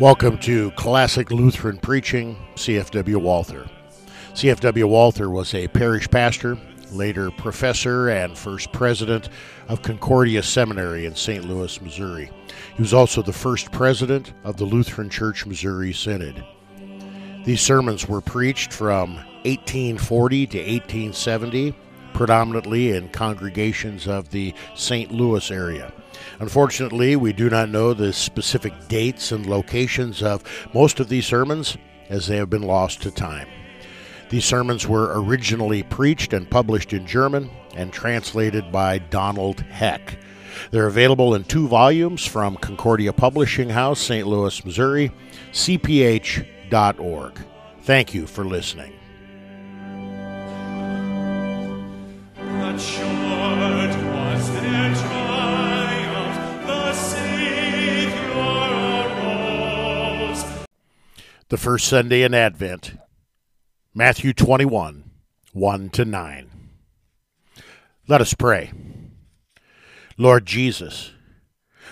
Welcome to Classic Lutheran Preaching, CFW Walther. CFW Walther was a parish pastor, later professor, and first president of Concordia Seminary in St. Louis, Missouri. He was also the first president of the Lutheran Church Missouri Synod. These sermons were preached from 1840 to 1870, predominantly in congregations of the St. Louis area. Unfortunately, we do not know the specific dates and locations of most of these sermons as they have been lost to time. These sermons were originally preached and published in German and translated by Donald Heck. They're available in two volumes from Concordia Publishing House, St. Louis, Missouri, cph.org. Thank you for listening. The first Sunday in Advent, Matthew 21, 1 to 9. Let us pray. Lord Jesus,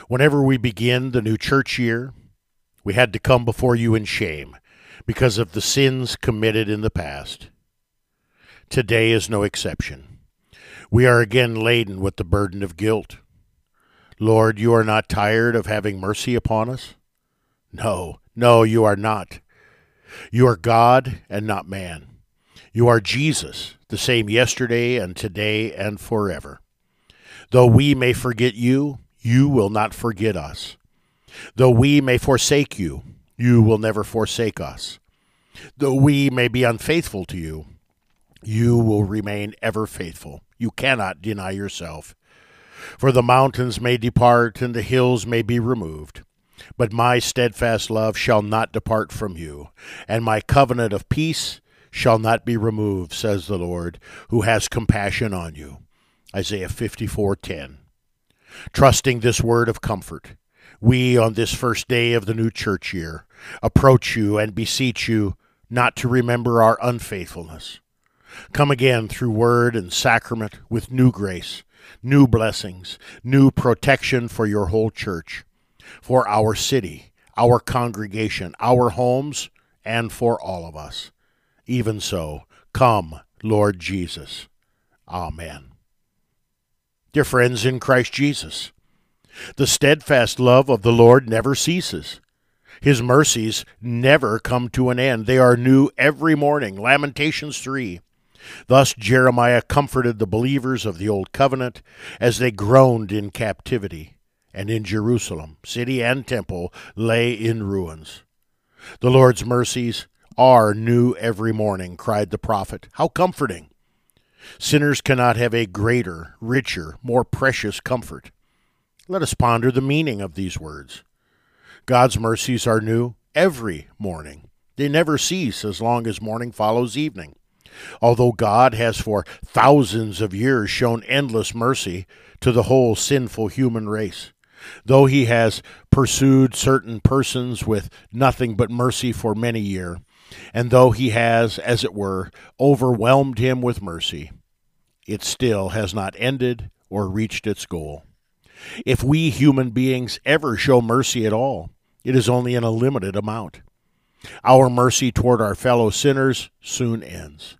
whenever we begin the new church year, we had to come before you in shame because of the sins committed in the past. Today is no exception. We are again laden with the burden of guilt. Lord, you are not tired of having mercy upon us? No, no, you are not. You are God and not man. You are Jesus, the same yesterday and today and forever. Though we may forget you, you will not forget us. Though we may forsake you, you will never forsake us. Though we may be unfaithful to you, you will remain ever faithful. You cannot deny yourself. For the mountains may depart and the hills may be removed, but my steadfast love shall not depart from you, and my covenant of peace shall not be removed, says the Lord, who has compassion on you. Isaiah 54:10. Trusting this word of comfort, we on this first day of the new church year approach you and beseech you not to remember our unfaithfulness. Come again through word and sacrament with new grace, new blessings, new protection for your whole church for our city, our congregation, our homes, and for all of us. Even so, come, Lord Jesus. Amen. Dear friends in Christ Jesus, the steadfast love of the Lord never ceases. His mercies never come to an end. They are new every morning. Lamentations 3. Thus Jeremiah comforted the believers of the Old Covenant as they groaned in captivity and in Jerusalem, city and temple, lay in ruins. The Lord's mercies are new every morning, cried the prophet. How comforting! Sinners cannot have a greater, richer, more precious comfort. Let us ponder the meaning of these words. God's mercies are new every morning. They never cease as long as morning follows evening. Although God has for thousands of years shown endless mercy to the whole sinful human race, though he has pursued certain persons with nothing but mercy for many years, and though he has, as it were, overwhelmed him with mercy, it still has not ended or reached its goal. If we human beings ever show mercy at all, it is only in a limited amount. Our mercy toward our fellow sinners soon ends.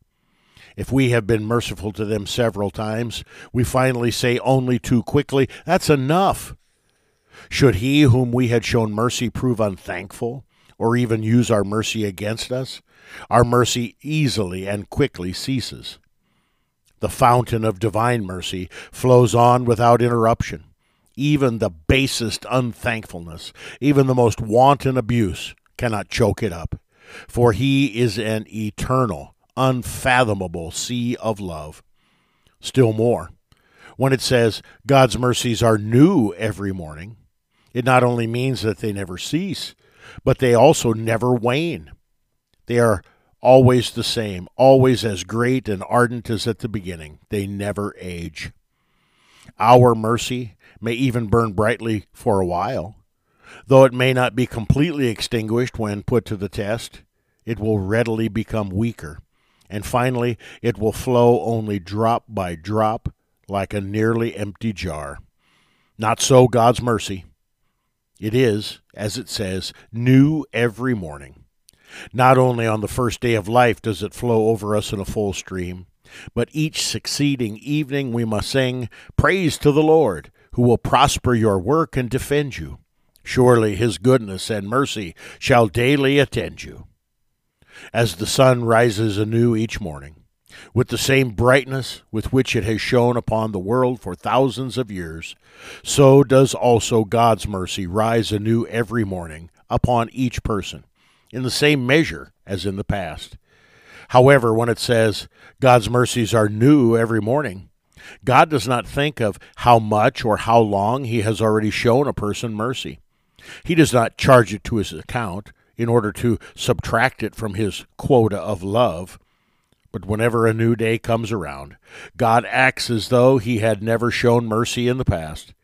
If we have been merciful to them several times, we finally say only too quickly, That's enough. Should he whom we had shown mercy prove unthankful, or even use our mercy against us, our mercy easily and quickly ceases. The fountain of divine mercy flows on without interruption. Even the basest unthankfulness, even the most wanton abuse, cannot choke it up, for he is an eternal, unfathomable sea of love. Still more, when it says God's mercies are new every morning, it not only means that they never cease, but they also never wane. They are always the same, always as great and ardent as at the beginning. They never age. Our mercy may even burn brightly for a while. Though it may not be completely extinguished when put to the test, it will readily become weaker, and finally it will flow only drop by drop like a nearly empty jar. Not so God's mercy. It is, as it says, new every morning. Not only on the first day of life does it flow over us in a full stream, but each succeeding evening we must sing, Praise to the Lord, who will prosper your work and defend you. Surely his goodness and mercy shall daily attend you. As the sun rises anew each morning, with the same brightness with which it has shone upon the world for thousands of years, so does also God's mercy rise anew every morning upon each person, in the same measure as in the past. However, when it says God's mercies are new every morning, God does not think of how much or how long He has already shown a person mercy. He does not charge it to his account in order to subtract it from his quota of love. But whenever a new day comes around, God acts as though he had never shown mercy in the past,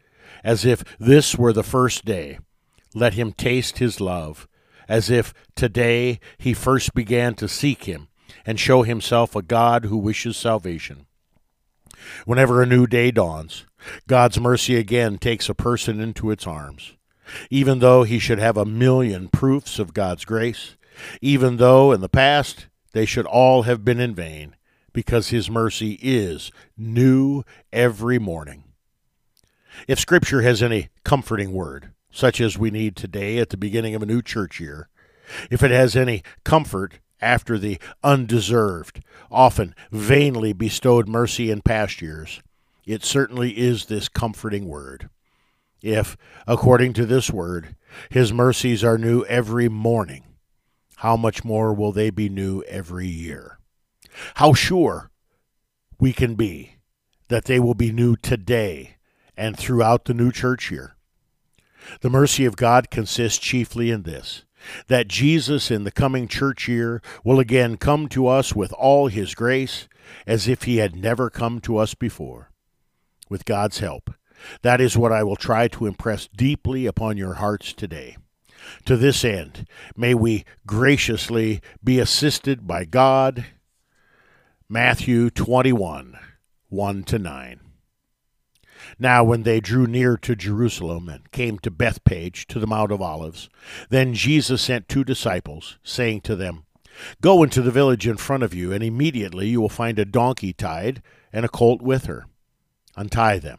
as if this were the first day. Let him taste his love, as if today he first began to seek him and show himself a God who wishes salvation. Whenever a new day dawns, God's mercy again takes a person into its arms. Even though he should have a million proofs of God's grace, even though in the past they should all have been in vain, because his mercy is new every morning. If Scripture has any comforting word, such as we need today at the beginning of a new church year, if it has any comfort after the undeserved, often vainly bestowed mercy in past years, it certainly is this comforting word. If, according to this word, his mercies are new every morning, how much more will they be new every year? How sure we can be that they will be new today and throughout the new church year. The mercy of God consists chiefly in this that Jesus in the coming church year will again come to us with all his grace as if he had never come to us before. With God's help, that is what I will try to impress deeply upon your hearts today. To this end, may we graciously be assisted by God. Matthew 21 1 to 9. Now, when they drew near to Jerusalem and came to Bethphage, to the Mount of Olives, then Jesus sent two disciples, saying to them, Go into the village in front of you, and immediately you will find a donkey tied and a colt with her. Untie them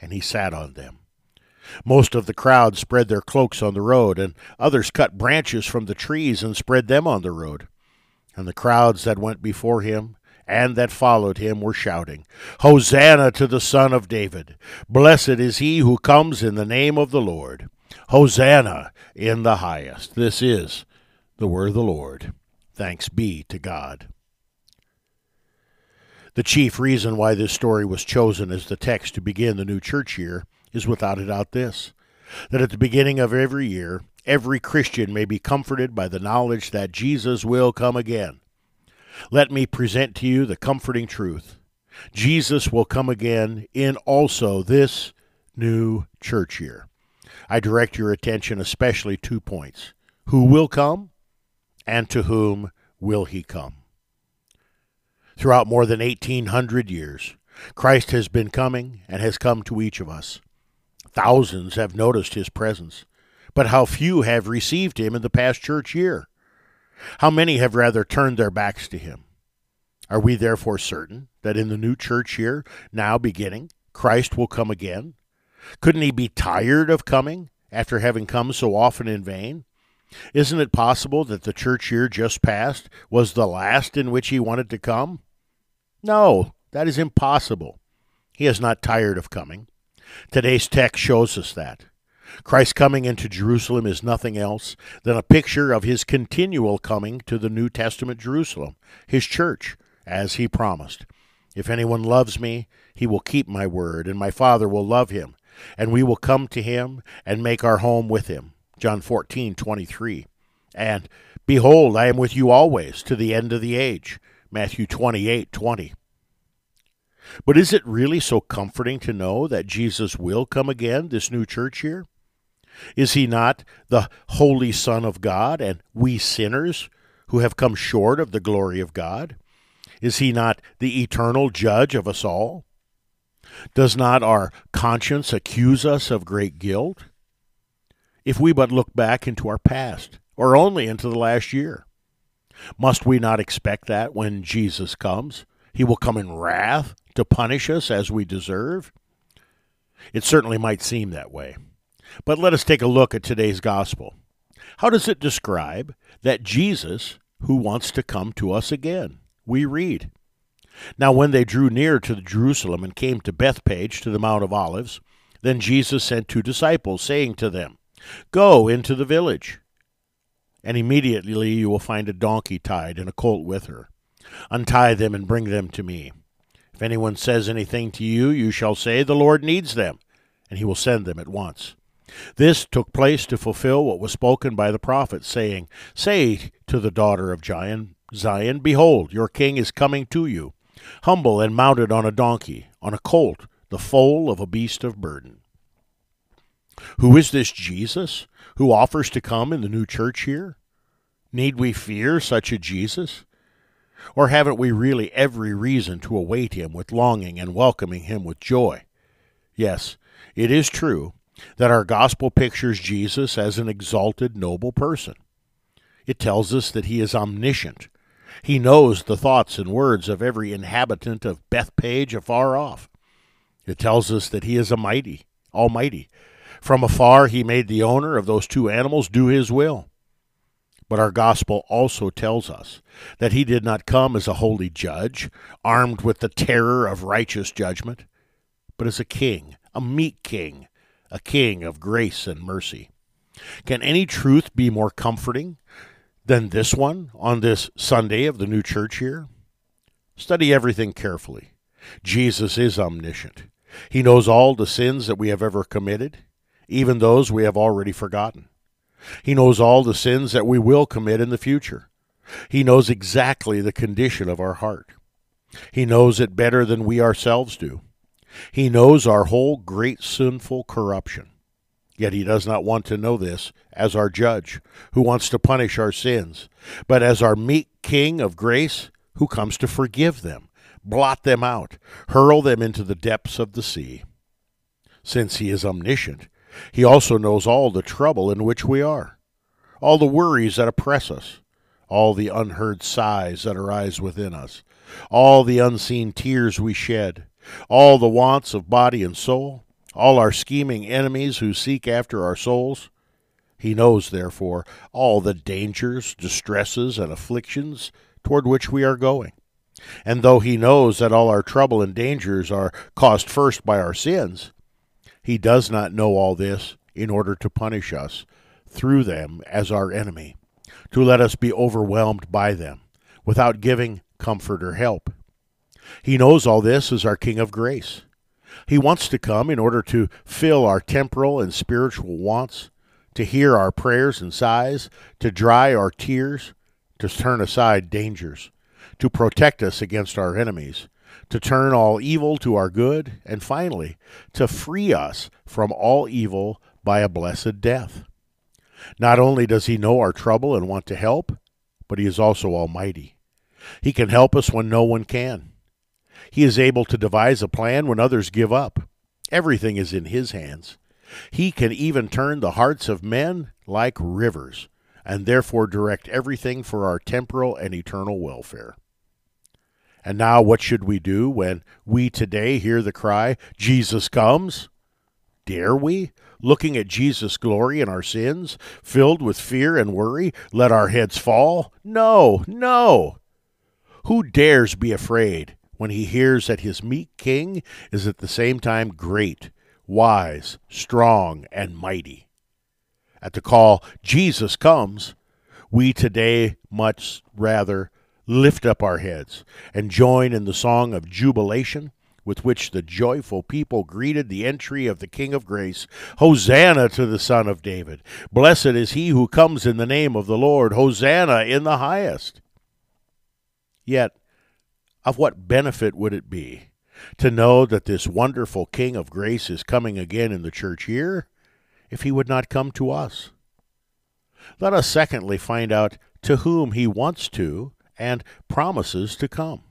and he sat on them. Most of the crowd spread their cloaks on the road, and others cut branches from the trees and spread them on the road. And the crowds that went before him and that followed him were shouting, Hosanna to the Son of David! Blessed is he who comes in the name of the Lord! Hosanna in the highest! This is the word of the Lord. Thanks be to God. The chief reason why this story was chosen as the text to begin the new church year is without a doubt this that at the beginning of every year, every Christian may be comforted by the knowledge that Jesus will come again. Let me present to you the comforting truth. Jesus will come again in also this new church year. I direct your attention especially two points who will come and to whom will he come. Throughout more than 1800 years, Christ has been coming and has come to each of us. Thousands have noticed his presence, but how few have received him in the past church year? How many have rather turned their backs to him? Are we therefore certain that in the new church year, now beginning, Christ will come again? Couldn't he be tired of coming after having come so often in vain? Isn't it possible that the church year just past was the last in which he wanted to come? No, that is impossible. He is not tired of coming. Today's text shows us that. Christ coming into Jerusalem is nothing else than a picture of his continual coming to the New Testament Jerusalem, his church, as he promised. If anyone loves me, he will keep my word, and my Father will love him, and we will come to him and make our home with him. John 14, 23. And behold, I am with you always to the end of the age. Matthew 28, 20. But is it really so comforting to know that Jesus will come again this new church year? Is he not the Holy Son of God and we sinners who have come short of the glory of God? Is he not the eternal judge of us all? Does not our conscience accuse us of great guilt? If we but look back into our past, or only into the last year, must we not expect that when Jesus comes? He will come in wrath to punish us as we deserve? It certainly might seem that way. But let us take a look at today's gospel. How does it describe that Jesus, who wants to come to us again? We read, Now when they drew near to Jerusalem and came to Bethphage to the Mount of Olives, then Jesus sent two disciples, saying to them, Go into the village, and immediately you will find a donkey tied and a colt with her. Untie them and bring them to me. If anyone says anything to you, you shall say, The Lord needs them, and he will send them at once. This took place to fulfill what was spoken by the prophet, saying, Say to the daughter of Zion, Behold, your king is coming to you, humble and mounted on a donkey, on a colt, the foal of a beast of burden. Who is this Jesus who offers to come in the new church here? Need we fear such a Jesus? Or haven't we really every reason to await him with longing and welcoming him with joy? Yes, it is true that our gospel pictures Jesus as an exalted, noble person. It tells us that he is omniscient. He knows the thoughts and words of every inhabitant of Bethphage afar off. It tells us that he is a mighty, almighty. From afar he made the owner of those two animals do his will. But our gospel also tells us that he did not come as a holy judge, armed with the terror of righteous judgment, but as a king, a meek king, a king of grace and mercy. Can any truth be more comforting than this one on this Sunday of the new church year? Study everything carefully. Jesus is omniscient. He knows all the sins that we have ever committed, even those we have already forgotten. He knows all the sins that we will commit in the future. He knows exactly the condition of our heart. He knows it better than we ourselves do. He knows our whole great sinful corruption. Yet he does not want to know this as our judge, who wants to punish our sins, but as our meek King of grace, who comes to forgive them, blot them out, hurl them into the depths of the sea. Since he is omniscient, he also knows all the trouble in which we are, all the worries that oppress us, all the unheard sighs that arise within us, all the unseen tears we shed, all the wants of body and soul, all our scheming enemies who seek after our souls. He knows, therefore, all the dangers, distresses, and afflictions toward which we are going. And though he knows that all our trouble and dangers are caused first by our sins, he does not know all this in order to punish us through them as our enemy, to let us be overwhelmed by them, without giving comfort or help. He knows all this as our King of grace. He wants to come in order to fill our temporal and spiritual wants, to hear our prayers and sighs, to dry our tears, to turn aside dangers, to protect us against our enemies, to turn all evil to our good, and finally, to free us from all evil by a blessed death. Not only does he know our trouble and want to help, but he is also almighty. He can help us when no one can. He is able to devise a plan when others give up. Everything is in his hands. He can even turn the hearts of men like rivers, and therefore direct everything for our temporal and eternal welfare. And now, what should we do when we today hear the cry, Jesus comes? Dare we, looking at Jesus' glory and our sins, filled with fear and worry, let our heads fall? No, no. Who dares be afraid when he hears that his meek king is at the same time great, wise, strong, and mighty? At the call, Jesus comes, we today much rather lift up our heads and join in the song of jubilation with which the joyful people greeted the entry of the King of Grace. Hosanna to the Son of David! Blessed is he who comes in the name of the Lord! Hosanna in the highest! Yet, of what benefit would it be to know that this wonderful King of Grace is coming again in the church year if he would not come to us? Let us secondly find out to whom he wants to and promises to come.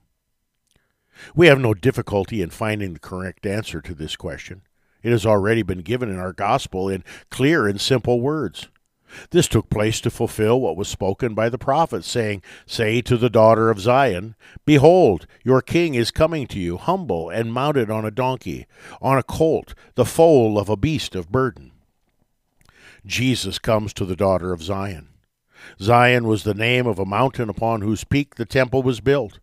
We have no difficulty in finding the correct answer to this question. It has already been given in our gospel in clear and simple words. This took place to fulfill what was spoken by the prophet, saying, Say to the daughter of Zion, Behold, your king is coming to you, humble and mounted on a donkey, on a colt, the foal of a beast of burden. Jesus comes to the daughter of Zion. Zion was the name of a mountain upon whose peak the temple was built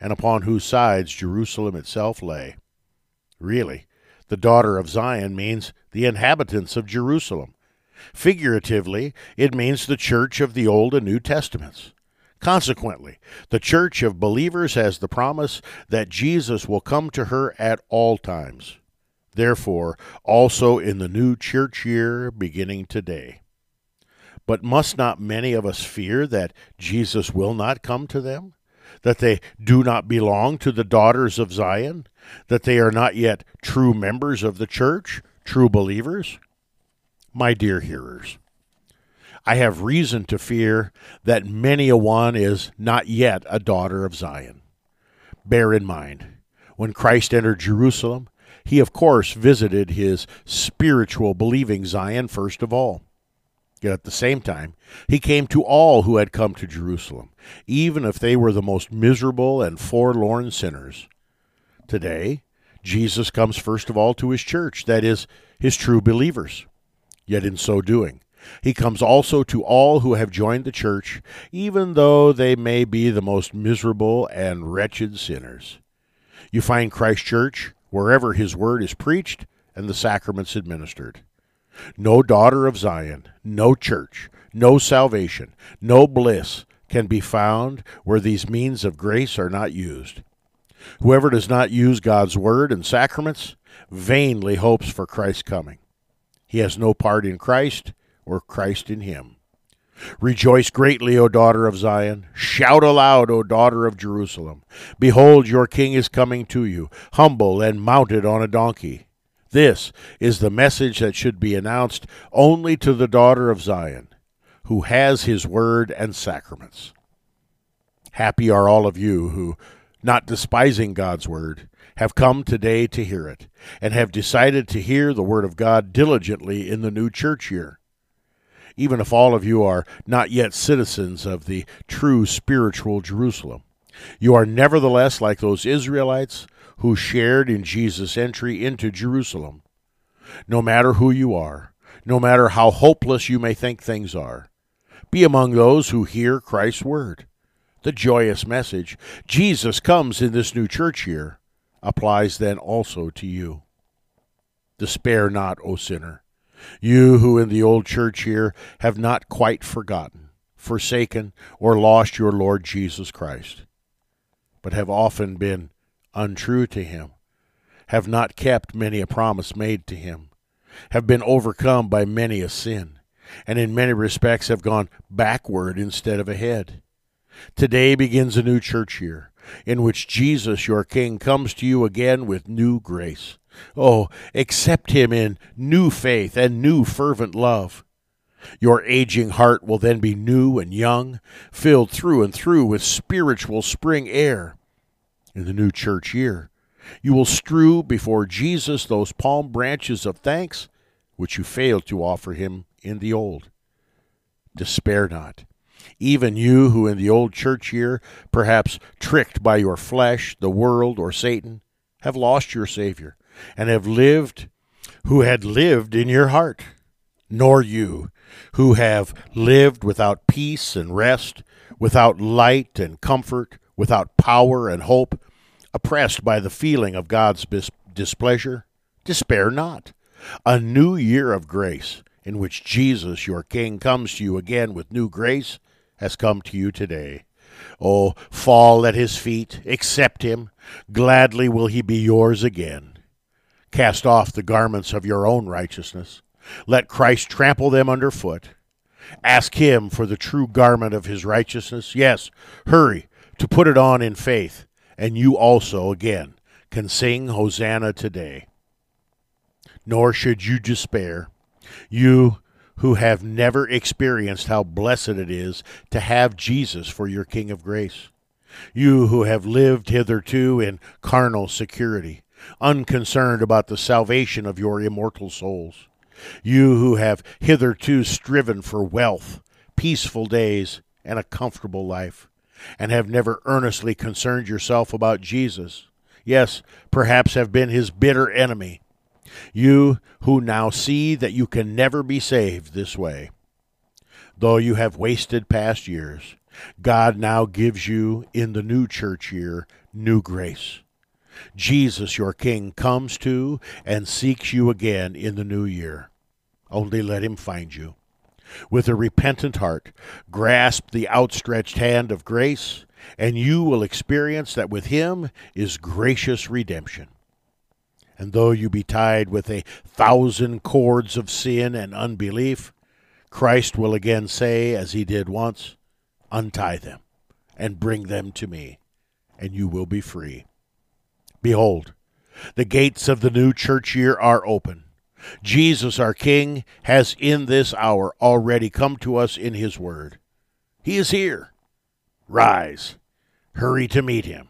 and upon whose sides Jerusalem itself lay. Really, the daughter of Zion means the inhabitants of Jerusalem. Figuratively, it means the church of the Old and New Testaments. Consequently, the church of believers has the promise that Jesus will come to her at all times. Therefore, also in the new church year beginning today. But must not many of us fear that Jesus will not come to them? that they do not belong to the daughters of Zion, that they are not yet true members of the church, true believers? My dear hearers, I have reason to fear that many a one is not yet a daughter of Zion. Bear in mind, when Christ entered Jerusalem, he of course visited his spiritual believing Zion first of all. Yet at the same time, he came to all who had come to Jerusalem, even if they were the most miserable and forlorn sinners. Today, Jesus comes first of all to his church, that is, his true believers. Yet in so doing, he comes also to all who have joined the church, even though they may be the most miserable and wretched sinners. You find Christ Church wherever his word is preached and the sacraments administered. No daughter of Zion, no church, no salvation, no bliss can be found where these means of grace are not used. Whoever does not use God's word and sacraments vainly hopes for Christ's coming. He has no part in Christ or Christ in him. Rejoice greatly, O daughter of Zion. Shout aloud, O daughter of Jerusalem. Behold, your king is coming to you, humble and mounted on a donkey this is the message that should be announced only to the daughter of Zion, who has his word and sacraments. Happy are all of you who, not despising God's word, have come today to hear it, and have decided to hear the word of God diligently in the new church year. Even if all of you are not yet citizens of the true spiritual Jerusalem, you are nevertheless like those Israelites who shared in Jesus' entry into Jerusalem. No matter who you are, no matter how hopeless you may think things are, be among those who hear Christ's word. The joyous message, Jesus comes in this new church year, applies then also to you. Despair not, O sinner, you who in the old church year have not quite forgotten, forsaken, or lost your Lord Jesus Christ, but have often been untrue to him, have not kept many a promise made to him, have been overcome by many a sin, and in many respects have gone backward instead of ahead. Today begins a new church year in which Jesus, your King, comes to you again with new grace. Oh, accept him in new faith and new fervent love. Your aging heart will then be new and young, filled through and through with spiritual spring air in the new church year. You will strew before Jesus those palm branches of thanks which you failed to offer him in the old. Despair not. Even you who in the old church year, perhaps tricked by your flesh, the world, or Satan, have lost your Savior, and have lived, who had lived in your heart. Nor you, who have lived without peace and rest, without light and comfort, without power and hope, oppressed by the feeling of God's bis- displeasure, despair not. A new year of grace, in which Jesus, your King, comes to you again with new grace, has come to you today. Oh, fall at his feet, accept him. Gladly will he be yours again. Cast off the garments of your own righteousness. Let Christ trample them underfoot. Ask him for the true garment of his righteousness. Yes, hurry to put it on in faith, and you also again can sing Hosanna today. Nor should you despair. You who have never experienced how blessed it is to have Jesus for your King of grace. You who have lived hitherto in carnal security, unconcerned about the salvation of your immortal souls. You who have hitherto striven for wealth, peaceful days, and a comfortable life, and have never earnestly concerned yourself about Jesus. Yes, perhaps have been his bitter enemy you who now see that you can never be saved this way. Though you have wasted past years, God now gives you in the new church year new grace. Jesus, your King, comes to and seeks you again in the new year. Only let him find you. With a repentant heart, grasp the outstretched hand of grace, and you will experience that with him is gracious redemption. And though you be tied with a thousand cords of sin and unbelief, Christ will again say, as he did once, Untie them and bring them to me, and you will be free. Behold, the gates of the new church year are open. Jesus, our King, has in this hour already come to us in his word. He is here. Rise, hurry to meet him.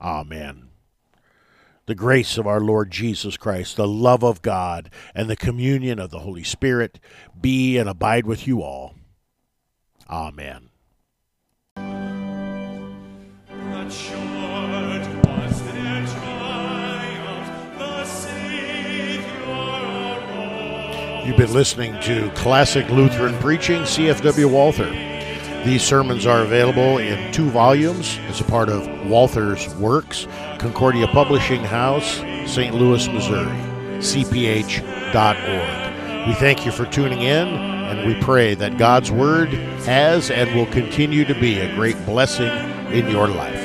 Amen the grace of our Lord Jesus Christ, the love of God, and the communion of the Holy Spirit be and abide with you all. Amen. You've been listening to Classic Lutheran Preaching, CFW Walther. These sermons are available in two volumes as a part of Walther's Works, Concordia Publishing House, St. Louis, Missouri, cph.org. We thank you for tuning in, and we pray that God's Word has and will continue to be a great blessing in your life.